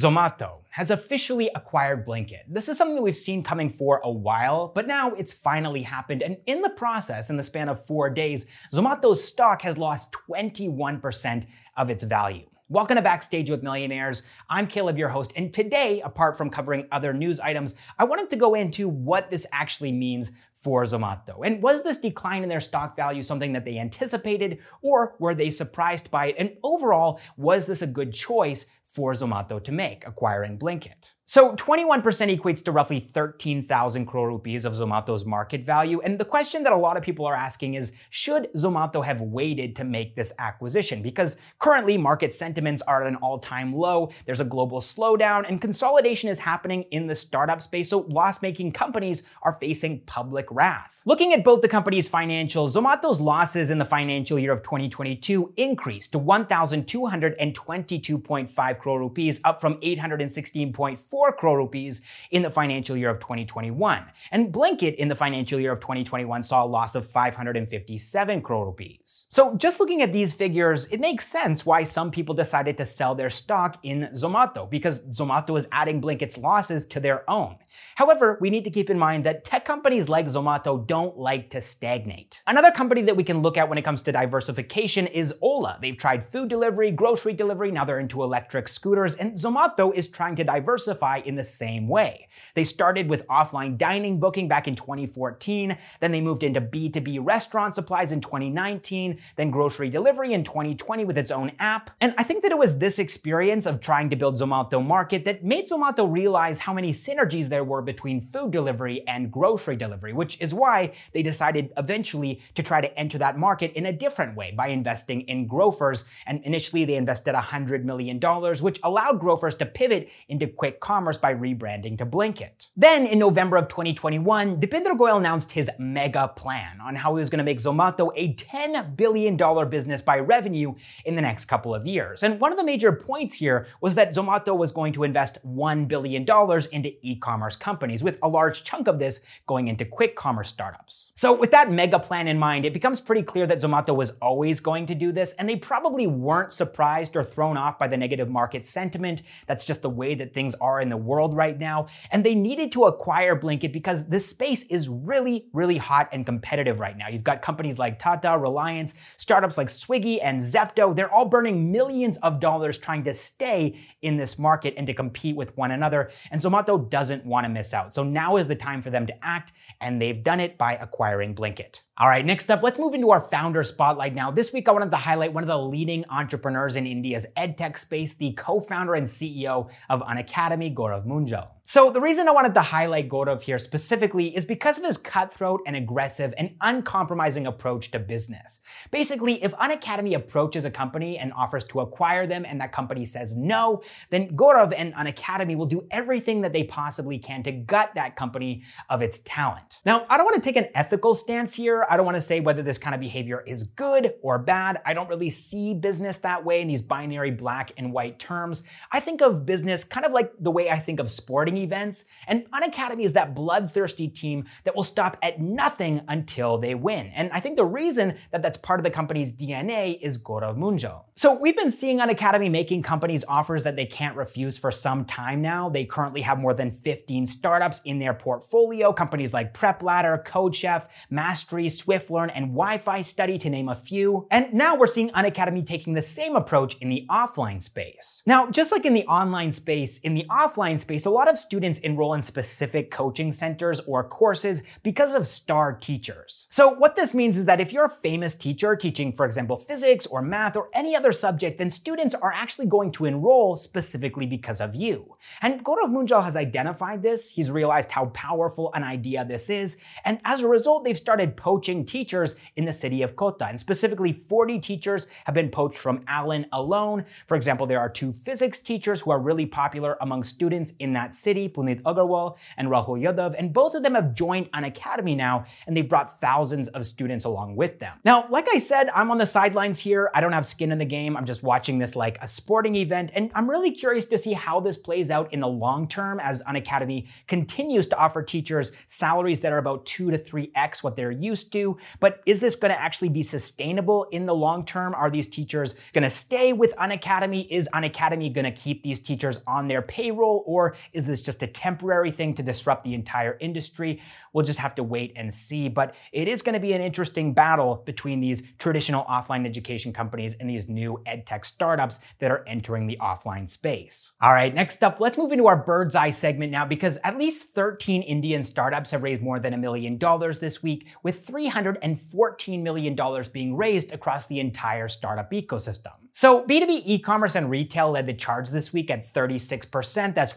Zomato has officially acquired Blinkit. This is something that we've seen coming for a while, but now it's finally happened. And in the process, in the span of four days, Zomato's stock has lost 21% of its value. Welcome to Backstage with Millionaires. I'm Caleb, your host, and today, apart from covering other news items, I wanted to go into what this actually means for Zomato. And was this decline in their stock value something that they anticipated, or were they surprised by it? And overall, was this a good choice for Zomato to make, acquiring Blinkit? So 21% equates to roughly 13,000 crore rupees of Zomato's market value. And the question that a lot of people are asking is, should Zomato have waited to make this acquisition? Because currently market sentiments are at an all-time low, there's a global slowdown, and consolidation is happening in the startup space, so loss-making companies are facing public wrath. Looking at both the company's financials, Zomato's losses in the financial year of 2022 increased to 1,222.5 crore rupees, up from 816.4 4 crore rupees in the financial year of 2021. And Blinkit in the financial year of 2021 saw a loss of 557 crore rupees. So just looking at these figures, it makes sense why some people decided to sell their stock in Zomato because Zomato is adding Blinkit's losses to their own. However, we need to keep in mind that tech companies like Zomato don't like to stagnate. Another company that we can look at when it comes to diversification is Ola. They've tried food delivery, grocery delivery, now they're into electric scooters, and Zomato is trying to diversify in the same way. They started with offline dining booking back in 2014, then they moved into B2B restaurant supplies in 2019, then grocery delivery in 2020 with its own app. And I think that it was this experience of trying to build Zomato Market that made Zomato realize how many synergies there were between food delivery and grocery delivery, which is why they decided eventually to try to enter that market in a different way by investing in Grofers. And initially they invested $100 million, which allowed Grofers to pivot into quick commerce commerce by rebranding to Blinkit. Then in November of 2021, Deepinder Goyal announced his mega plan on how he was going to make Zomato a $10 billion business by revenue in the next couple of years. And one of the major points here was that Zomato was going to invest $1 billion into e-commerce companies, with a large chunk of this going into quick commerce startups. So with that mega plan in mind, it becomes pretty clear that Zomato was always going to do this, and they probably weren't surprised or thrown off by the negative market sentiment. That's just the way that things are in the world right now, and they needed to acquire Blinkit because this space is really, really hot and competitive right now. You've got companies like Tata, Reliance, startups like Swiggy and Zepto. They're all burning millions of dollars trying to stay in this market and to compete with one another. And Zomato doesn't want to miss out. So now is the time for them to act, and they've done it by acquiring Blinkit. All right, next up, let's move into our founder spotlight now. This week, I wanted to highlight one of the leading entrepreneurs in India's edtech space, the co founder and CEO of Unacademy, Gorav Munjal. So the reason I wanted to highlight Gaurav here specifically is because of his cutthroat and aggressive and uncompromising approach to business. Basically, if Unacademy approaches a company and offers to acquire them and that company says no, then Gaurav and Unacademy will do everything that they possibly can to gut that company of its talent. Now, I don't want to take an ethical stance here. I don't want to say whether this kind of behavior is good or bad. I don't really see business that way in these binary black and white terms. I think of business kind of like the way I think of sporting events, and Unacademy is that bloodthirsty team that will stop at nothing until they win. And I think the reason that that's part of the company's DNA is Gaurav Munjal. So we've been seeing Unacademy making companies offers that they can't refuse for some time now. They currently have more than 15 startups in their portfolio, companies like PrepLadder, CodeChef, Mastree, SwiftLearn, and Wi-Fi Study to name a few. And now we're seeing Unacademy taking the same approach in the offline space. Now, just like in the online space, in the offline space, a lot of students enroll in specific coaching centers or courses because of star teachers. So what this means is that if you're a famous teacher teaching, for example, physics or math or any other subject, then students are actually going to enroll specifically because of you. And Gaurav Munjal has identified this. He's realized how powerful an idea this is. And as a result, they've started poaching teachers in the city of Kota. And specifically, 40 teachers have been poached from Allen alone. For example, there are two physics teachers who are really popular among students in that city Sethi, Punit Agarwal, and Rahul Yadav, and both of them have joined Unacademy now, and they've brought thousands of students along with them. Now, like I said, I'm on the sidelines here. I don't have skin in the game. I'm just watching this like a sporting event, and I'm really curious to see how this plays out in the long term as Unacademy continues to offer teachers salaries that are about two to three X what they're used to. But is this going to actually be sustainable in the long term? Are these teachers going to stay with Unacademy? Is Unacademy going to keep these teachers on their payroll, or is this just a temporary thing to disrupt the entire industry? We'll just have to wait and see. But it is going to be an interesting battle between these traditional offline education companies and these new edtech startups that are entering the offline space. All right, next up, let's move into our bird's eye segment now because at least 13 Indian startups have raised more than a million dollars this week, with $314 million being raised across the entire startup ecosystem. So B2B e-commerce and retail led the charge this week at 36%. That's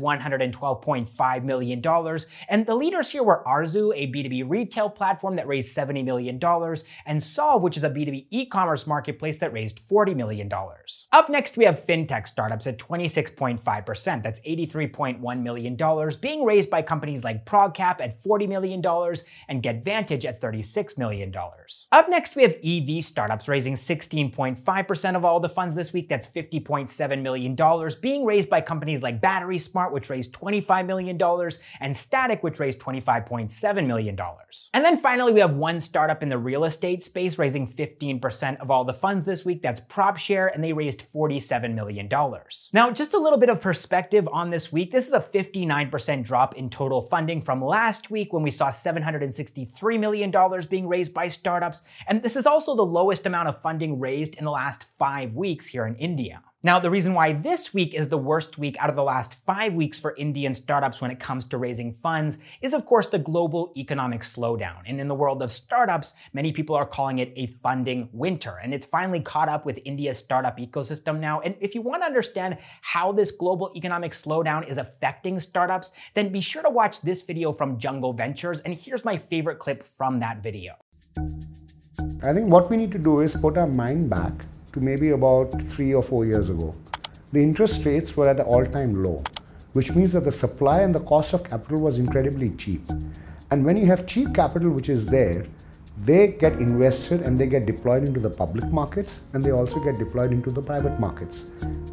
$112.5 million. And the leaders here were Arzooo, a B2B retail platform that raised $70 million, and Solv, which is a B2B e-commerce marketplace that raised $40 million. Up next, we have fintech startups at 26.5%. That's $83.1 million, being raised by companies like ProgCap at $40 million and GetVantage at $36 million. Up next, we have EV startups raising 16.5% of all the funds this week. That's $50.7 million, being raised by companies like Battery Smart, which raised $25 million, and Statiq, which raised $25.7 million. And then finally, we have one startup in the real estate space raising 15% of all the funds this week. That's PropShare, and they raised $47 million. Now, just a little bit of perspective on this week. This is a 59% drop in total funding from last week when we saw $763 million being raised by startups. And this is also the lowest amount of funding raised in the last five weeks weeks here in India. Now, the reason why this week is the worst week out of the last five weeks for Indian startups when it comes to raising funds is, of course, the global economic slowdown. And in the world of startups, many people are calling it a funding winter. And it's finally caught up with India's startup ecosystem now. And if you want to understand how this global economic slowdown is affecting startups, then be sure to watch this video from Jungle Ventures. And here's my favorite clip from that video. I think what we need to do is put our mind back to maybe about three or four years ago. The interest rates were at an all time low, which means that the supply and the cost of capital was incredibly cheap. And when you have cheap capital which is there, they get invested and they get deployed into the public markets and they also get deployed into the private markets,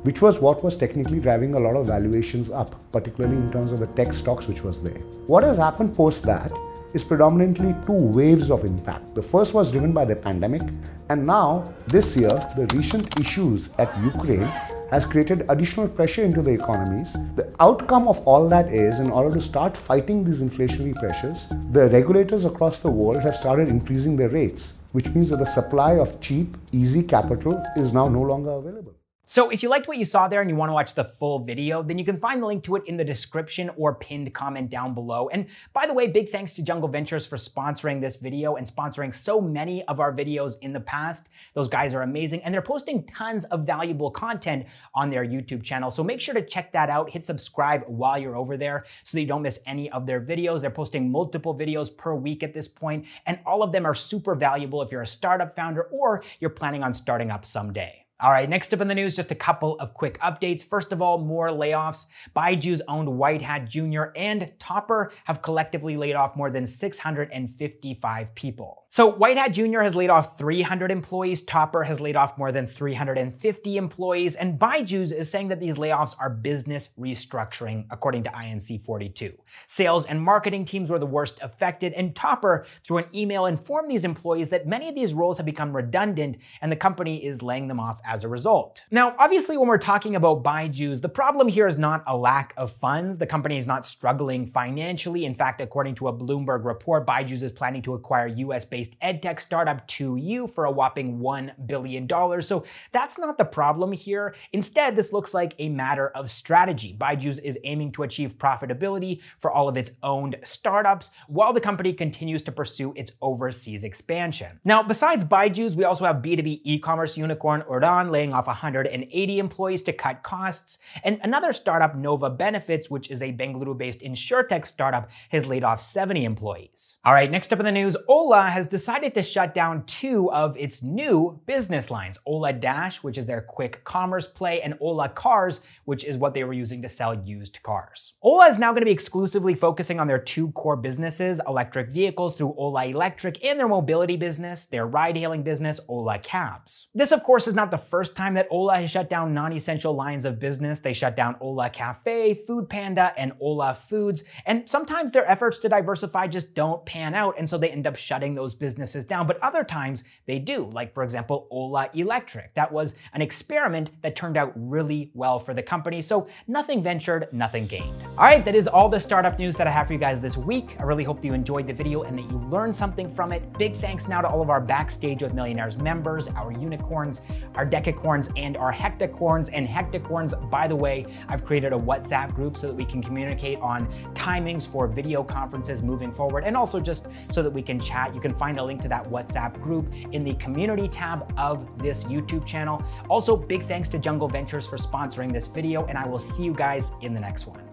which was what was technically driving a lot of valuations up, particularly in terms of the tech stocks which was there. What has happened post that is predominantly two waves of impact. The first was driven by the pandemic, and now, this year, the recent issues at Ukraine has created additional pressure into the economies. The outcome of all that is, in order to start fighting these inflationary pressures, the regulators across the world have started increasing their rates, which means that the supply of cheap, easy capital is now no longer available. So if you liked what you saw there and you want to watch the full video, then you can find the link to it in the description or pinned comment down below. And by the way, big thanks to Jungle Ventures for sponsoring this video and sponsoring so many of our videos in the past. Those guys are amazing and they're posting tons of valuable content on their YouTube channel. So make sure to check that out. Hit subscribe while you're over there so that you don't miss any of their videos. They're posting multiple videos per week at this point, and all of them are super valuable if you're a startup founder or you're planning on starting up someday. All right, next up in the news, just a couple of quick updates. First of all, more layoffs. Byju's owned White Hat Jr. and Toppr have collectively laid off more than 655 people. So White Hat Jr. has laid off 300 employees, Toppr has laid off more than 350 employees, and Byju's is saying that these layoffs are business restructuring, according to INC 42. Sales and marketing teams were the worst affected, and Toppr, through an email, informed these employees that many of these roles have become redundant and the company is laying them off as a result. Now, obviously, when we're talking about Byju's, the problem here is not a lack of funds. The company is not struggling financially. In fact, according to a Bloomberg report, Byju's is planning to acquire US based edtech startup 2U for a whopping $1 billion. So that's not the problem here. Instead, this looks like a matter of strategy. Byju's is aiming to achieve profitability for all of its owned startups while the company continues to pursue its overseas expansion. Now, besides Byju's, we also have B2B e commerce unicorn Udaan Laying off 180 employees to cut costs, and another startup, Nova Benefits, which is a Bengaluru based insurtech startup, has laid off 70 employees. All right, next up in the news Ola has decided to shut down two of its new business lines Ola Dash, which is their quick commerce play, and Ola Cars, which is what they were using to sell used cars. Ola is now going to be exclusively focusing on their two core businesses electric vehicles through Ola Electric and their mobility business, their ride hailing business, Ola Cabs. This, of course, is not the first time that Ola has shut down non essential lines of business. They shut down Ola Cafe, Food Panda, and Ola Foods. And sometimes their efforts to diversify just don't pan out, and so they end up shutting those businesses down. But other times they do, like, for example, Ola Electric. That was an experiment that turned out really well for the company. So nothing ventured, nothing gained. All right, that is all the startup news that I have for you guys this week. I really hope that you enjoyed the video and that you learned something from it. Big thanks now to all of our Backstage with Millionaires members, our unicorns, our decacorns, and our hectacorns. And hectacorns, by the way, I've created a WhatsApp group so that we can communicate on timings for video conferences moving forward and also just so that we can chat. You can find a link to that WhatsApp group in the community tab of this YouTube channel. Also, big thanks to Jungle Ventures for sponsoring this video, and I will see you guys in the next one.